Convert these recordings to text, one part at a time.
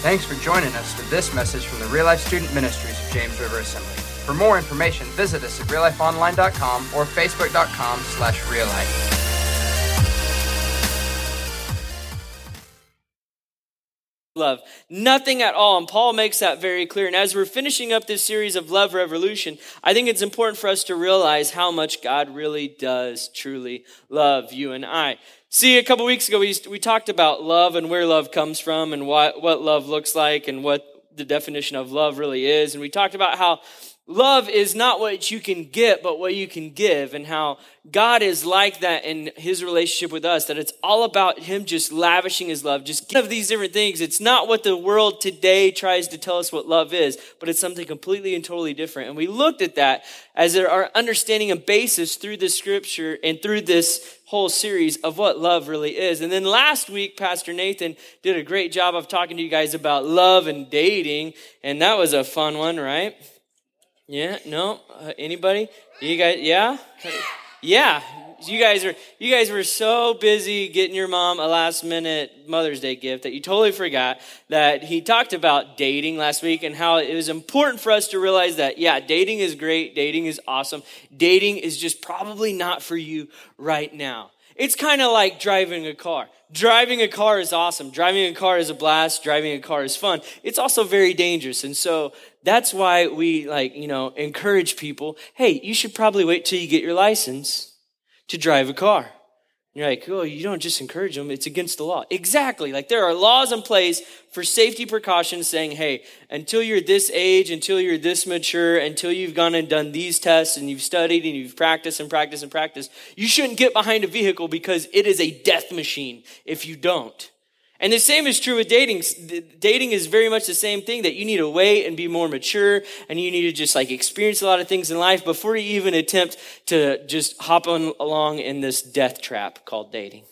Thanks for joining us for this message from the Real Life Student Ministries of James River Assembly. For more information, visit us at reallifeonline.com or facebook.com slash reallife. love. Nothing at all. And Paul makes that very clear. And as we're finishing up this series of Love Revolution, I think it's important for us to realize how much God really does truly love you and I. See, a couple weeks ago, we, we talked about love and where love comes from and what, what love looks like and what the definition of love really is. And we talked about how love is not what you can get, but what you can give, and how God is like that in his relationship with us, that it's all about him just lavishing his love, just give these different things. It's not what the world today tries to tell us what love is, but it's something completely and totally different. And we looked at that as our understanding and basis through the scripture and through this whole series of what love really is. And then last week, Pastor Nathan did a great job of talking to you guys about love and dating, and that was a fun one, right? Yeah, no, uh, anybody? You guys, yeah, yeah. You guys are you guys were so busy getting your mom a last minute Mother's Day gift that you totally forgot that he talked about dating last week and how it was important for us to realize that yeah, dating is great, dating is awesome. Dating is just probably not for you right now. It's kind of like driving a car. Driving a car is awesome. Driving a car is a blast. Driving a car is fun. It's also very dangerous. And so that's why we like, you know, encourage people, hey, you should probably wait till you get your license to drive a car. You're like, oh, you don't just encourage them, it's against the law. Exactly. Like there are laws in place for safety precautions saying, hey, until you're this age, until you're this mature, until you've gone and done these tests and you've studied and you've practiced and practiced and practiced, you shouldn't get behind a vehicle because it is a death machine if you don't. And the same is true with dating. Dating is very much the same thing that you need to wait and be more mature and you need to just like experience a lot of things in life before you even attempt to just hop on along in this death trap called dating.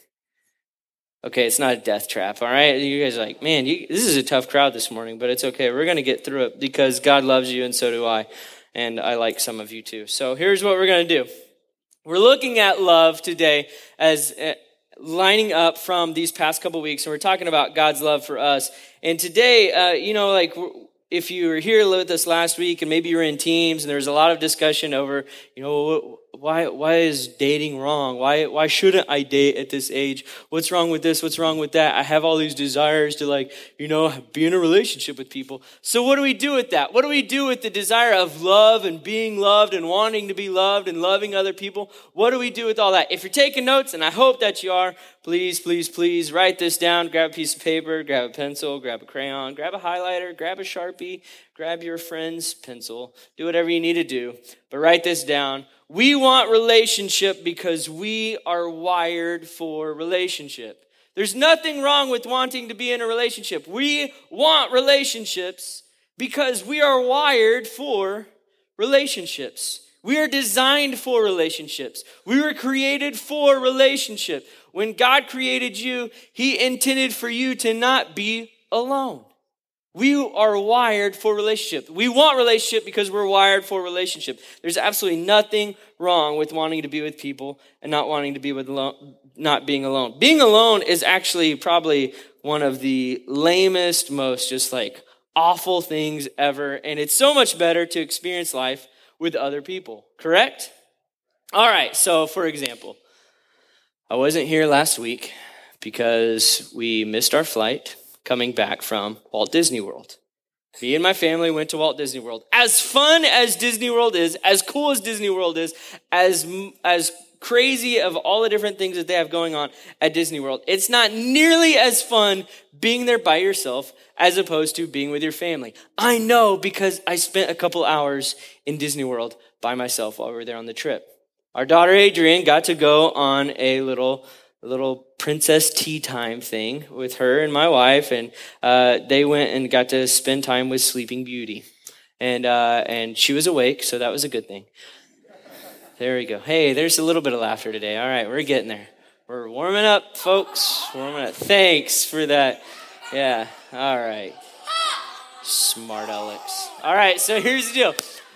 Okay, it's not a death trap, all right? You guys are like, man, you, this is a tough crowd this morning, but it's okay. We're going to get through it because God loves you and so do I. And I like some of you too. So here's what we're going to do. We're looking at love today as eh, lining up from these past couple weeks, and we're talking about God's love for us. And today, uh, you know, like if you were here with us last week, and maybe you were in teams, and there was a lot of discussion over, you know, why why is dating wrong? Why why shouldn't I date at this age? What's wrong with this? What's wrong with that? I have all these desires to like, you know, be in a relationship with people. So what do we do with that? What do we do with the desire of love and being loved and wanting to be loved and loving other people? What do we do with all that? If you're taking notes, and I hope that you are, please, please, please write this down. Grab a piece of paper, grab a pencil, grab a crayon, grab a highlighter, grab a Sharpie, grab your friend's pencil. Do whatever you need to do. But write this down we want relationship because we are wired for relationship. There's nothing wrong with wanting to be in a relationship. We want relationships because we are wired for relationships. We are designed for relationships. We were created for relationship. When God created you, He intended for you to not be alone. We are wired for relationship. We want relationship because we're wired for relationship. There's absolutely nothing wrong with wanting to be with people and not wanting to be with alone, not being alone. Being alone is actually probably one of the lamest, most just like awful things ever. And it's so much better to experience life with other people. Correct? All right. So, for example, I wasn't here last week because we missed our flight coming back from Walt Disney World. Me and my family went to Walt Disney World. As fun as Disney World is, as cool as Disney World is, as, as crazy of all the different things that they have going on at Disney World, it's not nearly as fun being there by yourself as opposed to being with your family. I know because I spent a couple hours in Disney World by myself while we were there on the trip. Our daughter Adrian got to go on a little little princess tea time thing with her and my wife, and uh, they went and got to spend time with Sleeping Beauty, and uh, and she was awake, so that was a good thing. There we go. Hey, there's a little bit of laughter today. All right, we're getting there. We're warming up, folks. Warming up. Thanks for that. Yeah. All right. Smart Alex. All right. So here's the deal.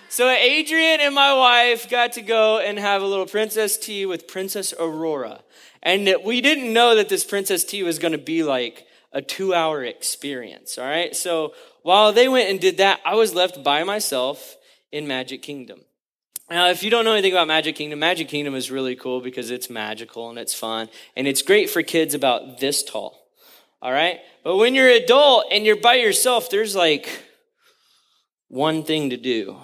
So Adrian and my wife got to go and have a little princess tea with Princess Aurora. And we didn't know that this Princess Tea was going to be like a two hour experience. All right. So while they went and did that, I was left by myself in Magic Kingdom. Now, if you don't know anything about Magic Kingdom, Magic Kingdom is really cool because it's magical and it's fun. And it's great for kids about this tall. All right. But when you're an adult and you're by yourself, there's like one thing to do,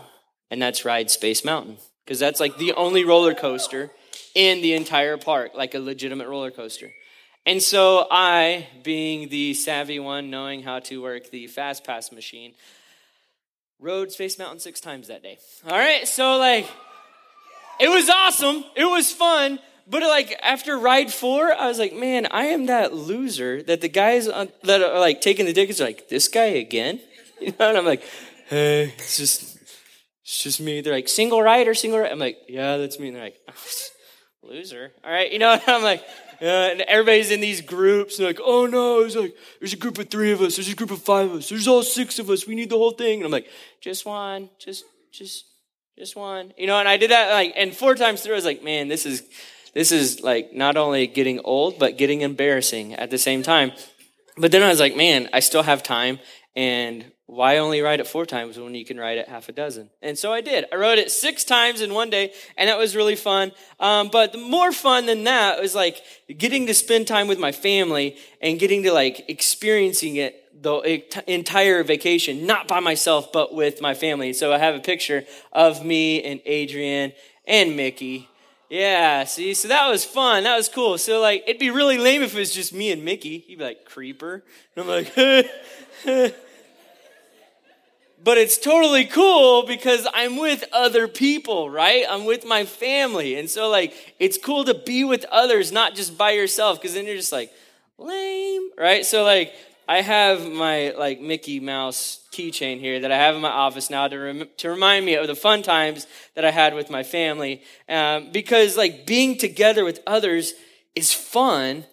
and that's ride Space Mountain. Because that's like the only roller coaster in the entire park, like a legitimate roller coaster. And so I, being the savvy one, knowing how to work the fast pass machine, rode Space Mountain six times that day. All right, so like, it was awesome. It was fun. But like after ride four, I was like, man, I am that loser that the guys on, that are like taking the tickets are like, this guy again? You know, and I'm like, hey, it's just, it's just me. They're like, single ride or single ride? I'm like, yeah, that's me. And they're like, loser. All right, you know, and I'm like, yeah, and everybody's in these groups. And like, oh no, it's like there's a group of three of us. There's a group of five of us. There's all six of us. We need the whole thing. And I'm like, just one, just, just, just one. You know, and I did that like, and four times through, I was like, man, this is, this is like not only getting old, but getting embarrassing at the same time. But then I was like, man, I still have time, and why only write it four times when you can write it half a dozen? And so I did. I wrote it six times in one day, and that was really fun. Um, but more fun than that was like getting to spend time with my family and getting to like experiencing it the entire vacation, not by myself, but with my family. So I have a picture of me and Adrian and Mickey. Yeah, see, so that was fun. That was cool. So like, it'd be really lame if it was just me and Mickey. He'd be like, creeper. And I'm like, but it's totally cool because I'm with other people, right? I'm with my family. And so, like, it's cool to be with others, not just by yourself, because then you're just like, lame, right? So, like, I have my, like, Mickey Mouse keychain here that I have in my office now to, rem- to remind me of the fun times that I had with my family. Um, because, like, being together with others is fun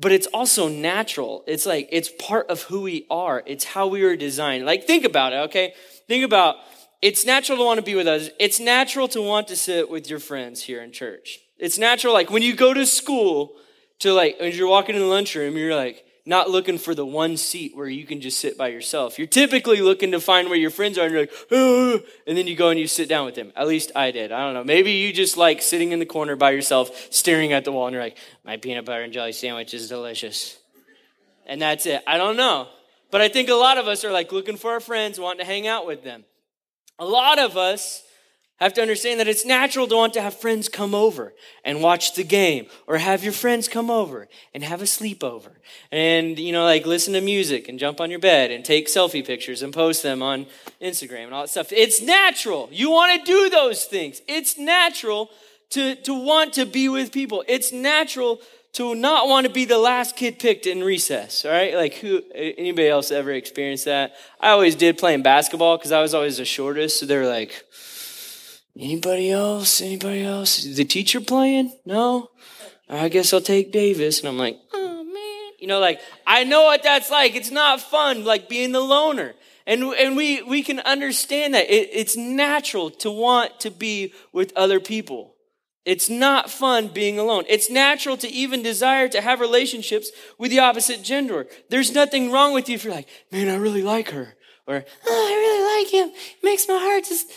but it's also natural. It's like, it's part of who we are. It's how we were designed. Like, think about it, okay? Think about, it's natural to want to be with others. It's natural to want to sit with your friends here in church. It's natural, like, when you go to school, to like, when you're walking in the lunchroom, you're like, not looking for the one seat where you can just sit by yourself. You're typically looking to find where your friends are and you're like, oh, and then you go and you sit down with them. At least I did. I don't know. Maybe you just like sitting in the corner by yourself, staring at the wall, and you're like, my peanut butter and jelly sandwich is delicious. And that's it. I don't know. But I think a lot of us are like looking for our friends, wanting to hang out with them. A lot of us have to understand that it's natural to want to have friends come over and watch the game or have your friends come over and have a sleepover. And you know like listen to music and jump on your bed and take selfie pictures and post them on instagram and all that stuff. It's natural. You want to do those things. It's natural to, to want to be with people. It's natural to not want to be the last kid picked in recess all right? Like who anybody else ever experienced that? I always did playing basketball because i was always the shortest so they were like Anybody else? Anybody else? Is the teacher playing? No? I guess I'll take Davis. And I'm like, oh man. You know, like, I know what that's like. It's not fun, like being the loner. And, and we, we can understand that. It, it's natural to want to be with other people. It's not fun being alone. It's natural to even desire to have relationships with the opposite gender. There's nothing wrong with you if you're like, man, I really like her. Or, oh, I really like him. It makes my heart just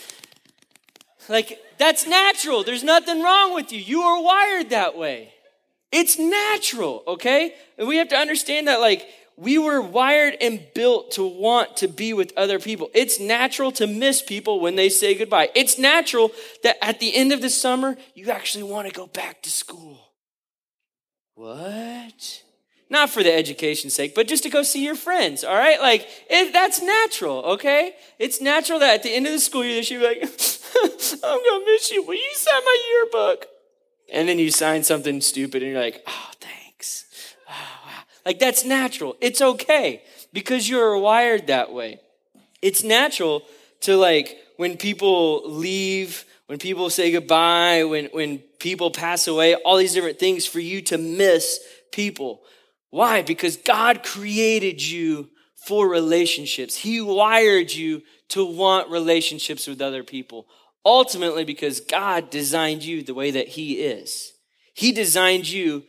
like, that's natural. There's nothing wrong with you. You are wired that way. It's natural, okay? And we have to understand that, like, we were wired and built to want to be with other people. It's natural to miss people when they say goodbye. It's natural that at the end of the summer, you actually want to go back to school. What? Not for the education's sake, but just to go see your friends, all right? Like, it, that's natural, okay? It's natural that at the end of the school year, you should be like, I'm gonna miss you. Will you sign my yearbook? And then you sign something stupid and you're like, oh, thanks. Oh, wow. Like, that's natural. It's okay because you're wired that way. It's natural to, like, when people leave, when people say goodbye, when, when people pass away, all these different things for you to miss people. Why? Because God created you for relationships. He wired you to want relationships with other people. Ultimately, because God designed you the way that He is. He designed you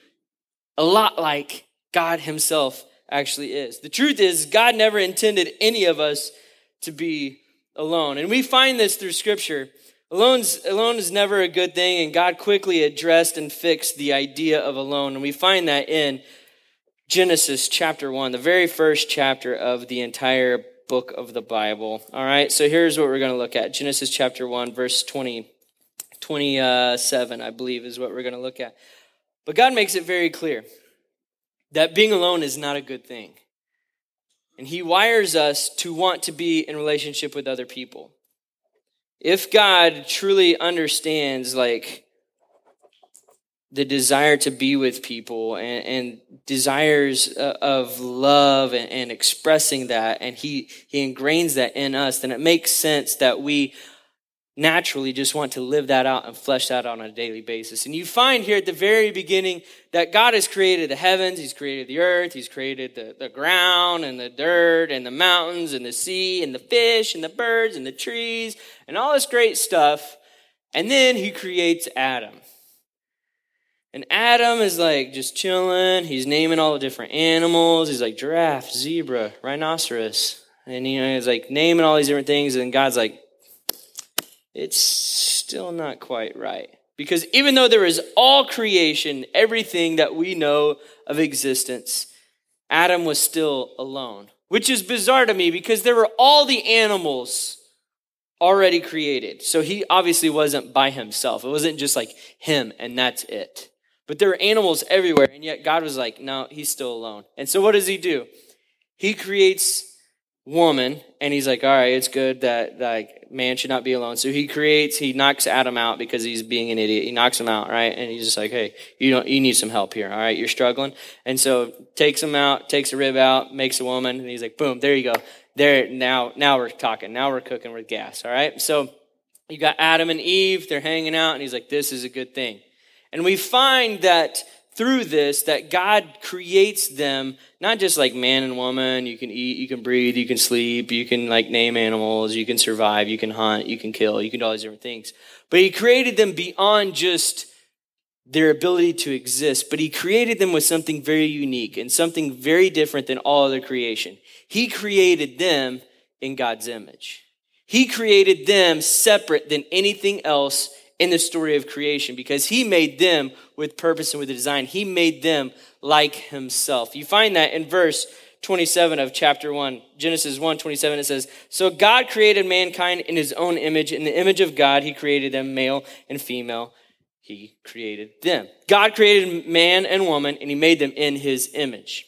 a lot like God Himself actually is. The truth is, God never intended any of us to be alone. And we find this through scripture. Alone's, alone is never a good thing, and God quickly addressed and fixed the idea of alone. And we find that in Genesis chapter 1, the very first chapter of the entire book of the Bible. All right, so here's what we're going to look at Genesis chapter 1, verse 20, 27, I believe, is what we're going to look at. But God makes it very clear that being alone is not a good thing. And He wires us to want to be in relationship with other people. If God truly understands, like, the desire to be with people and, and desires uh, of love and, and, expressing that, and he, he ingrains that in us, then it makes sense that we naturally just want to live that out and flesh that out on a daily basis. And you find here at the very beginning that God has created the heavens, He's created the earth, He's created the, the ground and the dirt and the mountains and the sea and the fish and the birds and the trees and all this great stuff. And then He creates Adam. And Adam is like just chilling. He's naming all the different animals. He's like giraffe, zebra, rhinoceros. And you know, he's like naming all these different things. And God's like, it's still not quite right. Because even though there is all creation, everything that we know of existence, Adam was still alone. Which is bizarre to me because there were all the animals already created. So he obviously wasn't by himself. It wasn't just like him and that's it. But there were animals everywhere, and yet God was like, no, he's still alone. And so what does he do? He creates woman and he's like all right it's good that like man should not be alone. So he creates he knocks adam out because he's being an idiot. He knocks him out right? And he's just like hey you don't you need some help here all right? You're struggling. And so takes him out takes a rib out makes a woman and he's like boom there you go. There now now we're talking. Now we're cooking with gas all right? So you got adam and eve they're hanging out and he's like this is a good thing and we find that through this that God creates them not just like man and woman, you can eat, you can breathe, you can sleep, you can like name animals, you can survive, you can hunt, you can kill, you can do all these different things. But he created them beyond just their ability to exist, but he created them with something very unique and something very different than all other creation. He created them in God's image. He created them separate than anything else in the story of creation because he made them with purpose and with a design. He made them like himself. You find that in verse 27 of chapter 1, Genesis 1 27, it says, So God created mankind in his own image. In the image of God, he created them, male and female. He created them. God created man and woman, and he made them in his image.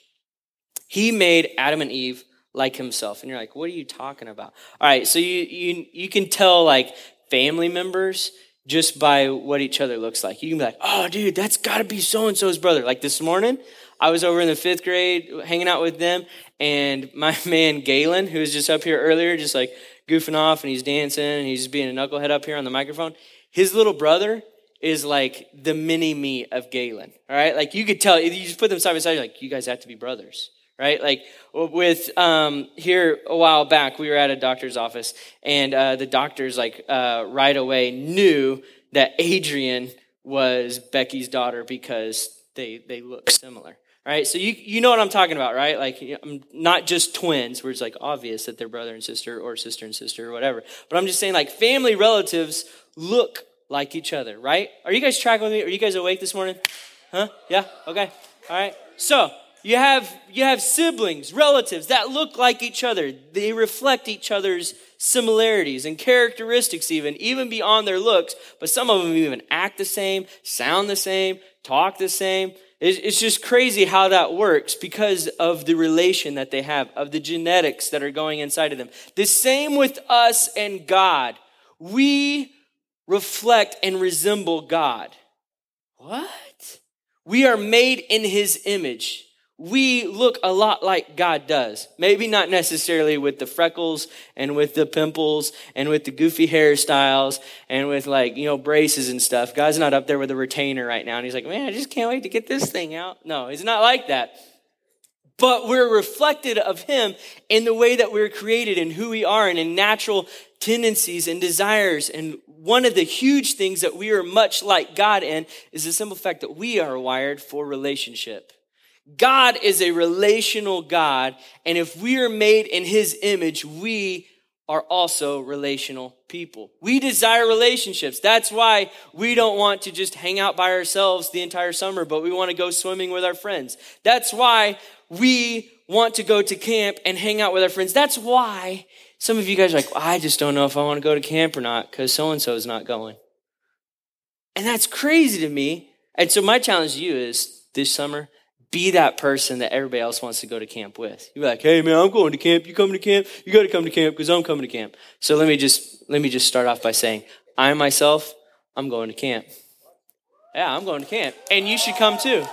He made Adam and Eve like himself. And you're like, what are you talking about? All right, so you, you, you can tell like family members just by what each other looks like. You can be like, oh, dude, that's got to be so and so's brother. Like this morning, I was over in the fifth grade hanging out with them, and my man Galen, who was just up here earlier, just like goofing off and he's dancing and he's being a knucklehead up here on the microphone. His little brother is like the mini me of Galen. All right, like you could tell. You just put them side by side. like you guys have to be brothers right? Like with um, here a while back, we were at a doctor's office, and uh, the doctors like uh, right away knew that Adrian was Becky's daughter because they they look similar. Right, so you you know what I'm talking about, right? Like I'm not just twins, where it's like obvious that they're brother and sister or sister and sister or whatever. But I'm just saying, like family relatives look like each other, right? Are you guys tracking with me? Are you guys awake this morning? Huh? Yeah. Okay. All right. So you have, you have siblings, relatives that look like each other. They reflect each other's similarities and characteristics, even, even beyond their looks. But some of them even act the same, sound the same, talk the same. It's just crazy how that works because of the relation that they have, of the genetics that are going inside of them. The same with us and God. We reflect and resemble God. What? We are made in his image we look a lot like God does. Maybe not necessarily with the freckles and with the pimples and with the goofy hairstyles and with like, you know, braces and stuff. God's not up there with a retainer right now and he's like, man, I just can't wait to get this thing out. No, he's not like that. But we're reflected of him in the way that we're created and who we are and in natural tendencies and desires. And one of the huge things that we are much like God in is the simple fact that we are wired for relationship. God is a relational God, and if we are made in his image, we are also relational people. We desire relationships. That's why we don't want to just hang out by ourselves the entire summer, but we want to go swimming with our friends. That's why we want to go to camp and hang out with our friends. That's why some of you guys are like, I just don't know if I want to go to camp or not because so and so is not going. And that's crazy to me. And so my challenge to you is this summer, be that person that everybody else wants to go to camp with. You're like, hey man, I'm going to camp. You coming to camp? You got to come to camp because I'm coming to camp. So let me just let me just start off by saying, I myself, I'm going to camp. Yeah, I'm going to camp, and you should come too.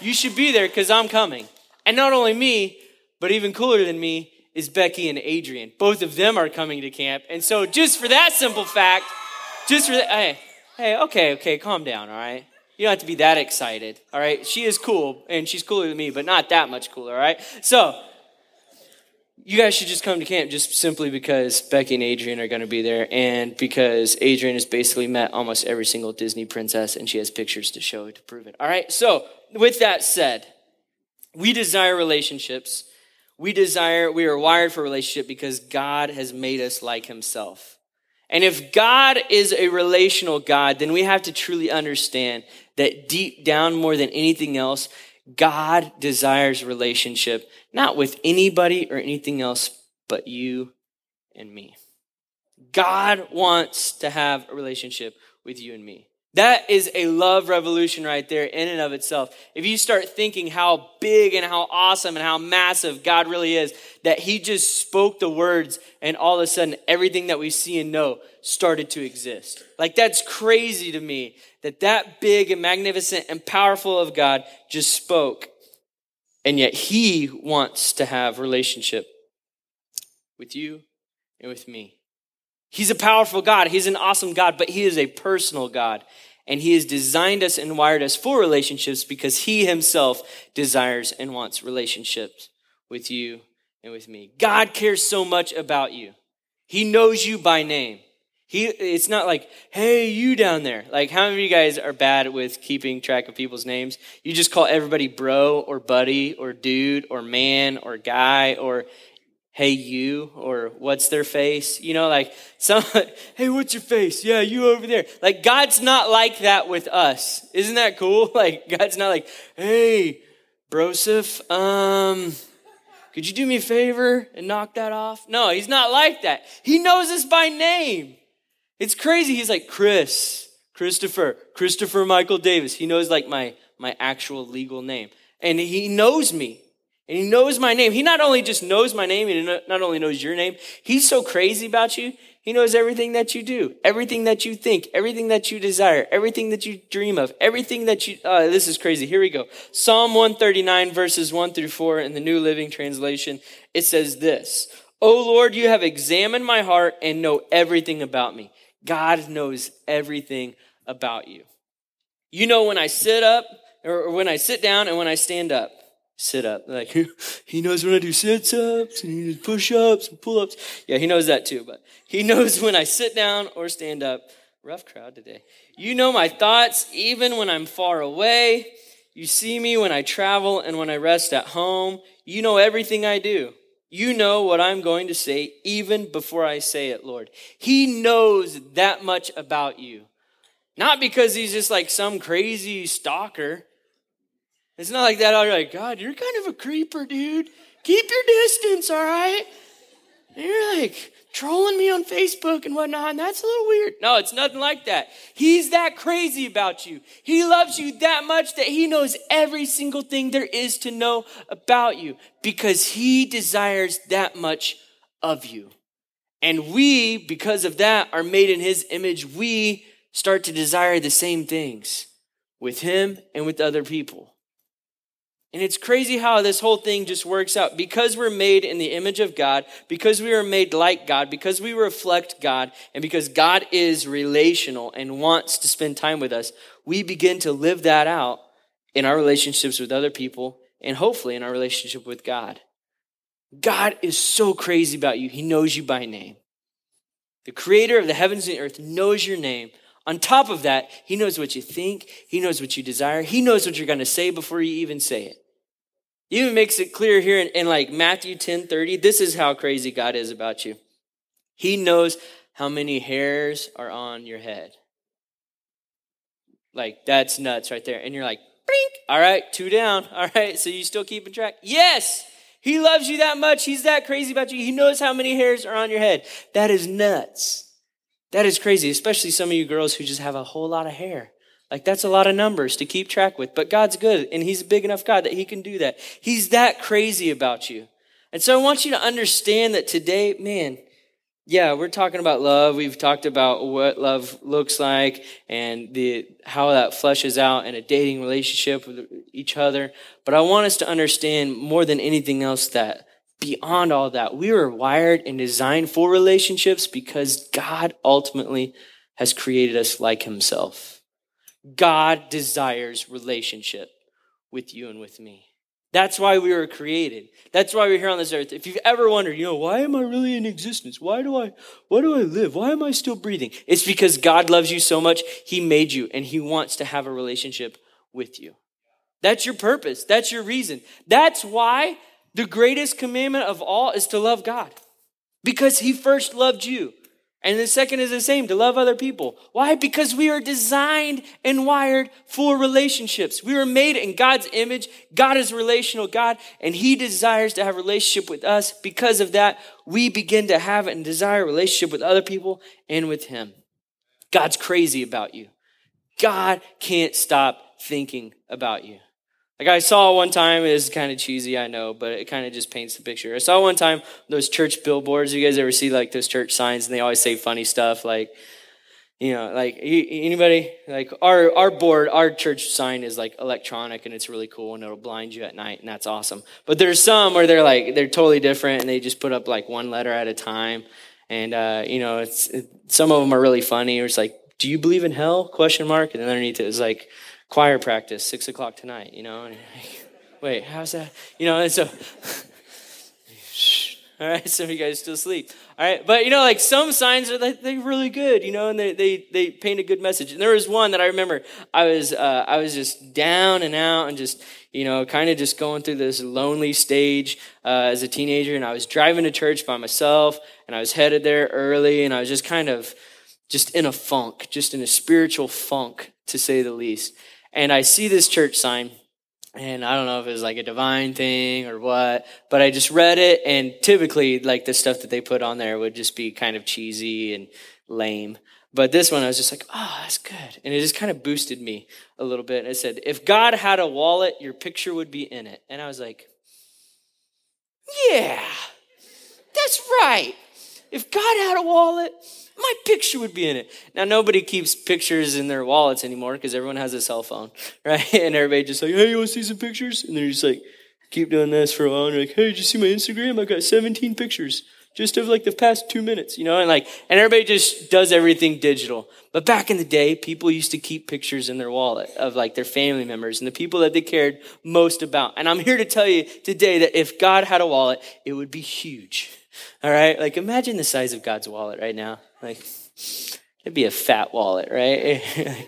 You should be there because I'm coming. And not only me, but even cooler than me is Becky and Adrian. Both of them are coming to camp, and so just for that simple fact, just for that, hey, hey, okay, okay, calm down, all right. You don't have to be that excited, all right? She is cool, and she's cooler than me, but not that much cooler, all right? So, you guys should just come to camp just simply because Becky and Adrian are going to be there, and because Adrian has basically met almost every single Disney princess, and she has pictures to show to prove it, all right? So, with that said, we desire relationships. We desire, we are wired for relationship because God has made us like Himself. And if God is a relational God, then we have to truly understand that deep down more than anything else, God desires relationship, not with anybody or anything else but you and me. God wants to have a relationship with you and me. That is a love revolution right there in and of itself. If you start thinking how big and how awesome and how massive God really is, that He just spoke the words and all of a sudden everything that we see and know started to exist. Like that's crazy to me that that big and magnificent and powerful of God just spoke. And yet He wants to have relationship with you and with me. He's a powerful God. He's an awesome God, but He is a personal God and he has designed us and wired us for relationships because he himself desires and wants relationships with you and with me. God cares so much about you. He knows you by name. He, it's not like, hey, you down there. Like, how many of you guys are bad with keeping track of people's names? You just call everybody bro or buddy or dude or man or guy or hey you or what's their face? You know like some hey what's your face? Yeah you over there. Like god's not like that with us. Isn't that cool? Like god's not like hey broseph um could you do me a favor and knock that off? No he's not like that. He knows us by name. It's crazy. He's like chris christopher christopher michael davis. He knows like my my actual legal name. And he knows me and he knows my name. He not only just knows my name, he not only knows your name, he's so crazy about you. He knows everything that you do, everything that you think, everything that you desire, everything that you dream of, everything that you, uh, this is crazy. Here we go. Psalm 139 verses 1 through 4 in the New Living Translation. It says this, Oh Lord, you have examined my heart and know everything about me. God knows everything about you. You know when I sit up or when I sit down and when I stand up sit up. Like he knows when I do sit ups and push ups and pull ups. Yeah, he knows that too, but he knows when I sit down or stand up. Rough crowd today. You know my thoughts even when I'm far away. You see me when I travel and when I rest at home. You know everything I do. You know what I'm going to say even before I say it, Lord. He knows that much about you. Not because he's just like some crazy stalker. It's not like that. You're like, God, you're kind of a creeper, dude. Keep your distance, all right? And you're like trolling me on Facebook and whatnot, and that's a little weird. No, it's nothing like that. He's that crazy about you. He loves you that much that he knows every single thing there is to know about you because he desires that much of you. And we, because of that, are made in his image. We start to desire the same things with him and with other people. And it's crazy how this whole thing just works out. Because we're made in the image of God, because we are made like God, because we reflect God, and because God is relational and wants to spend time with us, we begin to live that out in our relationships with other people and hopefully in our relationship with God. God is so crazy about you. He knows you by name. The creator of the heavens and the earth knows your name. On top of that, he knows what you think, he knows what you desire, he knows what you're going to say before you even say it. He even makes it clear here in, in like Matthew 10 30. This is how crazy God is about you. He knows how many hairs are on your head. Like, that's nuts right there. And you're like, Brink. All right, two down. All right, so you still keeping track? Yes. He loves you that much. He's that crazy about you. He knows how many hairs are on your head. That is nuts. That is crazy, especially some of you girls who just have a whole lot of hair. Like that's a lot of numbers to keep track with. But God's good and He's a big enough God that He can do that. He's that crazy about you. And so I want you to understand that today, man, yeah, we're talking about love. We've talked about what love looks like and the how that fleshes out in a dating relationship with each other. But I want us to understand more than anything else that beyond all that, we were wired and designed for relationships because God ultimately has created us like himself. God desires relationship with you and with me. That's why we were created. That's why we're here on this earth. If you've ever wondered, you know, why am I really in existence? Why do I, why do I live? Why am I still breathing? It's because God loves you so much. He made you and he wants to have a relationship with you. That's your purpose. That's your reason. That's why the greatest commandment of all is to love God because he first loved you. And the second is the same to love other people. Why? Because we are designed and wired for relationships. We were made in God's image. God is relational God, and He desires to have a relationship with us. Because of that, we begin to have and desire relationship with other people and with Him. God's crazy about you. God can't stop thinking about you. Like I saw one time, it is kind of cheesy, I know, but it kind of just paints the picture. I saw one time those church billboards. You guys ever see like those church signs, and they always say funny stuff, like, you know, like anybody, like our our board, our church sign is like electronic, and it's really cool, and it'll blind you at night, and that's awesome. But there's some where they're like they're totally different, and they just put up like one letter at a time, and uh, you know, it's it, some of them are really funny. It's like, do you believe in hell? Question mark, and then underneath it is like choir practice, six o'clock tonight, you know? And like, wait, how's that? You know, and so, all right, some of you guys still sleep. All right, but you know, like some signs are like, they're really good, you know, and they, they, they paint a good message. And there was one that I remember I was, uh, I was just down and out and just, you know, kind of just going through this lonely stage uh, as a teenager. And I was driving to church by myself and I was headed there early and I was just kind of just in a funk, just in a spiritual funk, to say the least and I see this church sign, and I don't know if it was like a divine thing or what, but I just read it, and typically, like the stuff that they put on there would just be kind of cheesy and lame. But this one, I was just like, oh, that's good. And it just kind of boosted me a little bit. And it said, if God had a wallet, your picture would be in it. And I was like, yeah, that's right. If God had a wallet, my picture would be in it. Now, nobody keeps pictures in their wallets anymore because everyone has a cell phone, right? And everybody just like, hey, you want to see some pictures? And they're just like, keep doing this for a while. And they're like, hey, did you see my Instagram? I got 17 pictures just of like the past two minutes, you know? And like, and everybody just does everything digital. But back in the day, people used to keep pictures in their wallet of like their family members and the people that they cared most about. And I'm here to tell you today that if God had a wallet, it would be huge. All right? Like, imagine the size of God's wallet right now. Like, it'd be a fat wallet, right?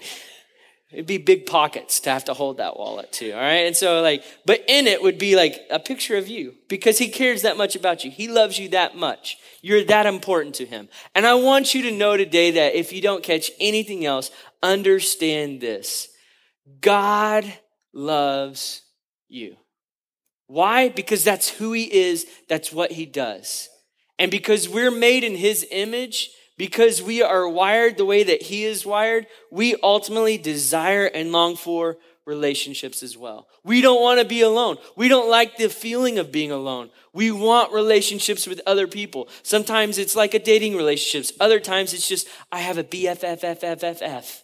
It'd be big pockets to have to hold that wallet too, all right? And so, like, but in it would be like a picture of you because he cares that much about you. He loves you that much. You're that important to him. And I want you to know today that if you don't catch anything else, understand this God loves you. Why? Because that's who he is, that's what he does. And because we're made in his image, because we are wired the way that he is wired, we ultimately desire and long for relationships as well. We don't want to be alone. We don't like the feeling of being alone. We want relationships with other people. Sometimes it's like a dating relationships. Other times it's just, I have a BFFFFFF.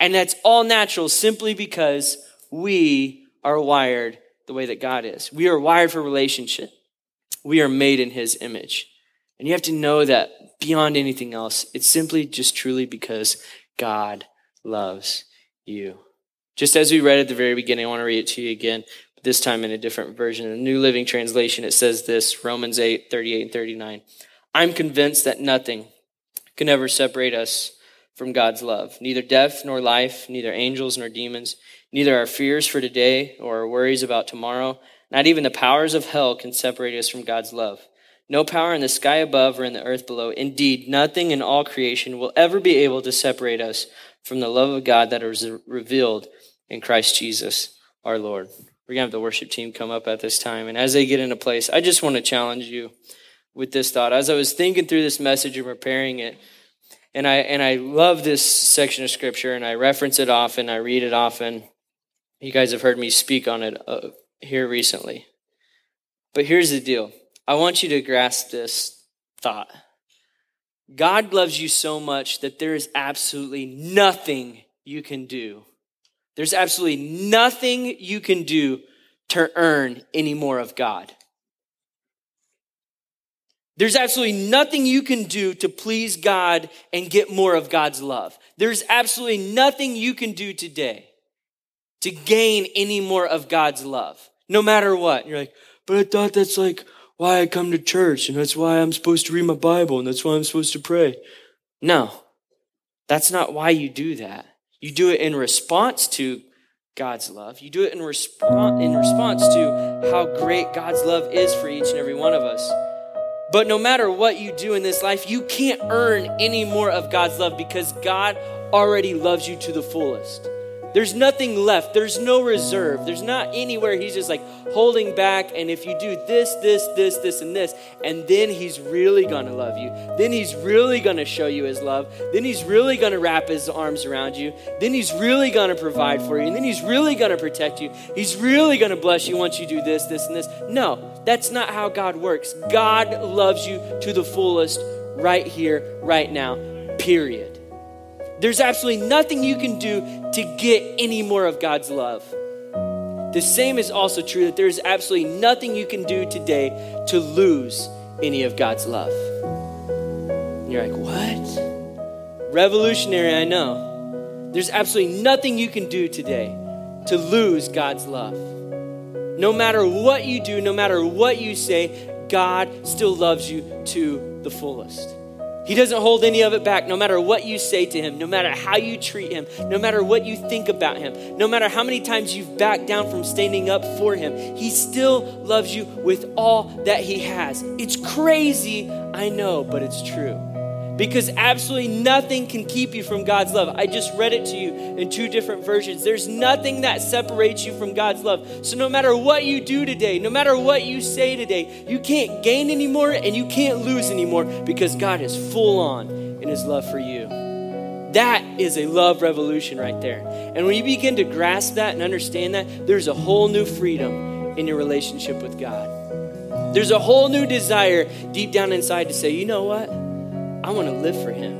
And that's all natural simply because we are wired the way that God is. We are wired for relationship. We are made in his image. And you have to know that beyond anything else, it's simply just truly because God loves you. Just as we read at the very beginning, I want to read it to you again, but this time in a different version. In the New Living Translation, it says this Romans 8, 38 and 39. I'm convinced that nothing can ever separate us from God's love. Neither death nor life, neither angels nor demons, neither our fears for today or our worries about tomorrow Not even the powers of hell can separate us from God's love. No power in the sky above or in the earth below. Indeed, nothing in all creation will ever be able to separate us from the love of God that is revealed in Christ Jesus our Lord. We're going to have the worship team come up at this time. And as they get into place, I just want to challenge you with this thought. As I was thinking through this message and preparing it, and I, and I love this section of scripture and I reference it often, I read it often. You guys have heard me speak on it uh, here recently. But here's the deal I want you to grasp this thought. God loves you so much that there is absolutely nothing you can do. There's absolutely nothing you can do to earn any more of God. There's absolutely nothing you can do to please God and get more of God's love. There's absolutely nothing you can do today to gain any more of God's love, no matter what. You're like, but I thought that's like why I come to church and that's why I'm supposed to read my Bible and that's why I'm supposed to pray. No, that's not why you do that. You do it in response to God's love. You do it in, resp- in response to how great God's love is for each and every one of us. But no matter what you do in this life, you can't earn any more of God's love because God already loves you to the fullest. There's nothing left. There's no reserve. There's not anywhere he's just like holding back. And if you do this, this, this, this, and this, and then he's really gonna love you. Then he's really gonna show you his love. Then he's really gonna wrap his arms around you. Then he's really gonna provide for you. And then he's really gonna protect you. He's really gonna bless you once you do this, this, and this. No, that's not how God works. God loves you to the fullest right here, right now, period. There's absolutely nothing you can do to get any more of God's love. The same is also true that there's absolutely nothing you can do today to lose any of God's love. And you're like, what? Revolutionary, I know. There's absolutely nothing you can do today to lose God's love. No matter what you do, no matter what you say, God still loves you to the fullest. He doesn't hold any of it back, no matter what you say to him, no matter how you treat him, no matter what you think about him, no matter how many times you've backed down from standing up for him. He still loves you with all that he has. It's crazy, I know, but it's true because absolutely nothing can keep you from God's love. I just read it to you in two different versions. There's nothing that separates you from God's love. So no matter what you do today, no matter what you say today, you can't gain anymore and you can't lose anymore because God is full on in his love for you. That is a love revolution right there. And when you begin to grasp that and understand that, there's a whole new freedom in your relationship with God. There's a whole new desire deep down inside to say, you know what? I want to live for Him.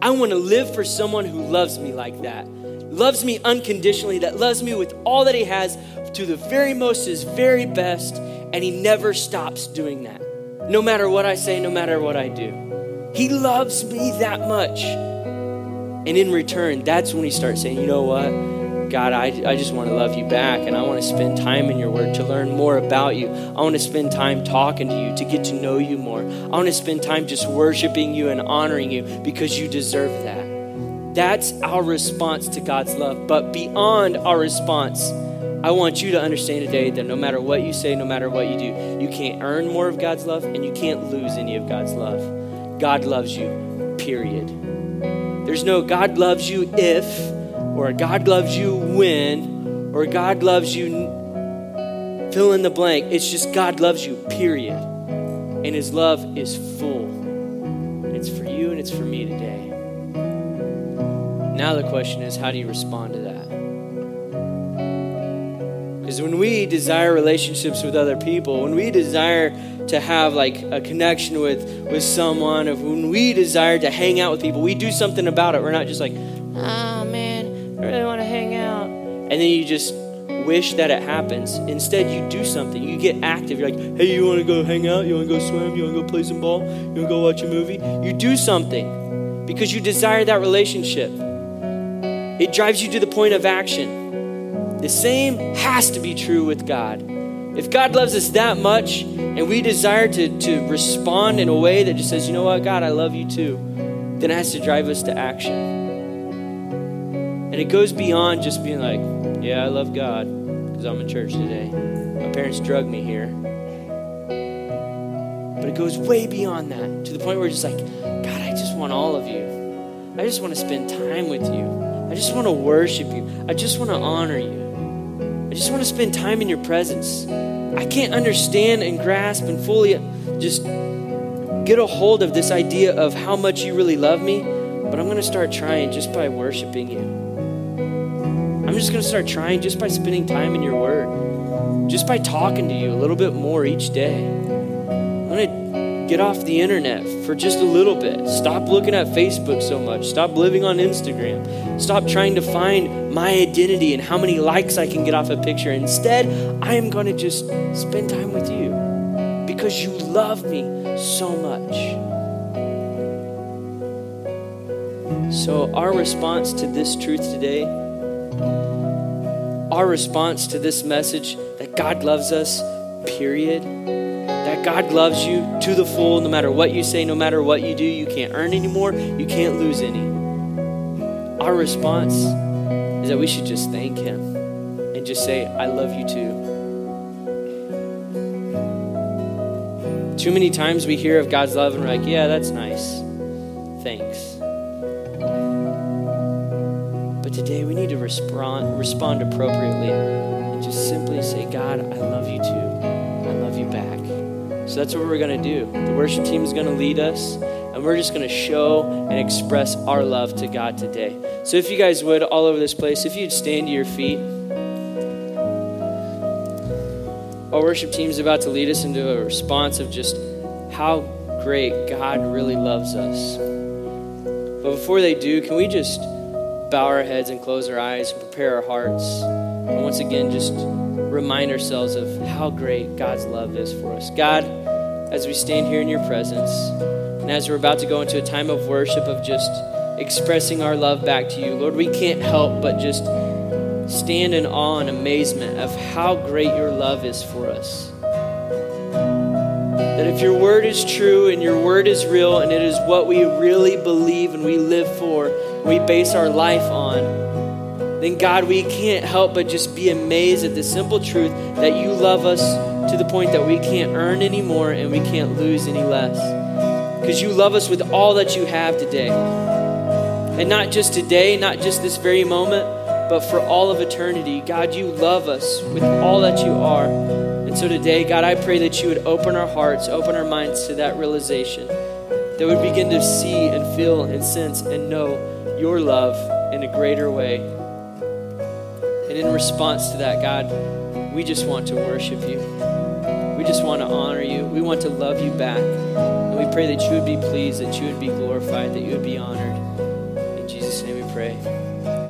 I want to live for someone who loves me like that, loves me unconditionally, that loves me with all that He has to the very most, His very best, and He never stops doing that. No matter what I say, no matter what I do. He loves me that much. And in return, that's when He starts saying, you know what? God, I, I just want to love you back and I want to spend time in your word to learn more about you. I want to spend time talking to you to get to know you more. I want to spend time just worshiping you and honoring you because you deserve that. That's our response to God's love. But beyond our response, I want you to understand today that no matter what you say, no matter what you do, you can't earn more of God's love and you can't lose any of God's love. God loves you, period. There's no God loves you if or God loves you when, or God loves you fill in the blank. It's just God loves you, period. And his love is full. It's for you and it's for me today. Now the question is, how do you respond to that? Because when we desire relationships with other people, when we desire to have like a connection with with someone, of when we desire to hang out with people, we do something about it. We're not just like, And then you just wish that it happens. Instead, you do something. You get active. You're like, hey, you want to go hang out? You want to go swim? You want to go play some ball? You want to go watch a movie? You do something because you desire that relationship. It drives you to the point of action. The same has to be true with God. If God loves us that much and we desire to, to respond in a way that just says, you know what, God, I love you too, then it has to drive us to action. And it goes beyond just being like, yeah, I love God because I'm in church today. My parents drug me here. But it goes way beyond that to the point where it's just like, God, I just want all of you. I just want to spend time with you. I just want to worship you. I just want to honor you. I just want to spend time in your presence. I can't understand and grasp and fully just get a hold of this idea of how much you really love me, but I'm going to start trying just by worshiping you. Just going to start trying just by spending time in your word, just by talking to you a little bit more each day. I'm going to get off the internet for just a little bit. Stop looking at Facebook so much. Stop living on Instagram. Stop trying to find my identity and how many likes I can get off a picture. Instead, I am going to just spend time with you because you love me so much. So, our response to this truth today, our response to this message that God loves us, period, that God loves you to the full, no matter what you say, no matter what you do, you can't earn anymore, you can't lose any. Our response is that we should just thank Him and just say, I love you too. Too many times we hear of God's love and we're like, yeah, that's nice. Respond, appropriately and just simply say, God, I love you too. I love you back. So that's what we're going to do. The worship team is going to lead us, and we're just going to show and express our love to God today. So if you guys would, all over this place, if you'd stand to your feet. Our worship team is about to lead us into a response of just how great God really loves us. But before they do, can we just bow our heads and close our eyes and prepare our hearts? And once again, just remind ourselves of how great God's love is for us. God, as we stand here in your presence, and as we're about to go into a time of worship, of just expressing our love back to you, Lord, we can't help but just stand in awe and amazement of how great your love is for us. That if your word is true and your word is real and it is what we really believe and we live for, we base our life on, then God, we can't help but just be amazed at the simple truth that you love us to the point that we can't earn any more and we can't lose any less. Because you love us with all that you have today. And not just today, not just this very moment, but for all of eternity. God, you love us with all that you are. And so today, God, I pray that you would open our hearts, open our minds to that realization, that we begin to see and feel and sense and know your love in a greater way. And in response to that, God, we just want to worship you. We just want to honor you. We want to love you back. And we pray that you would be pleased, that you would be glorified, that you would be honored.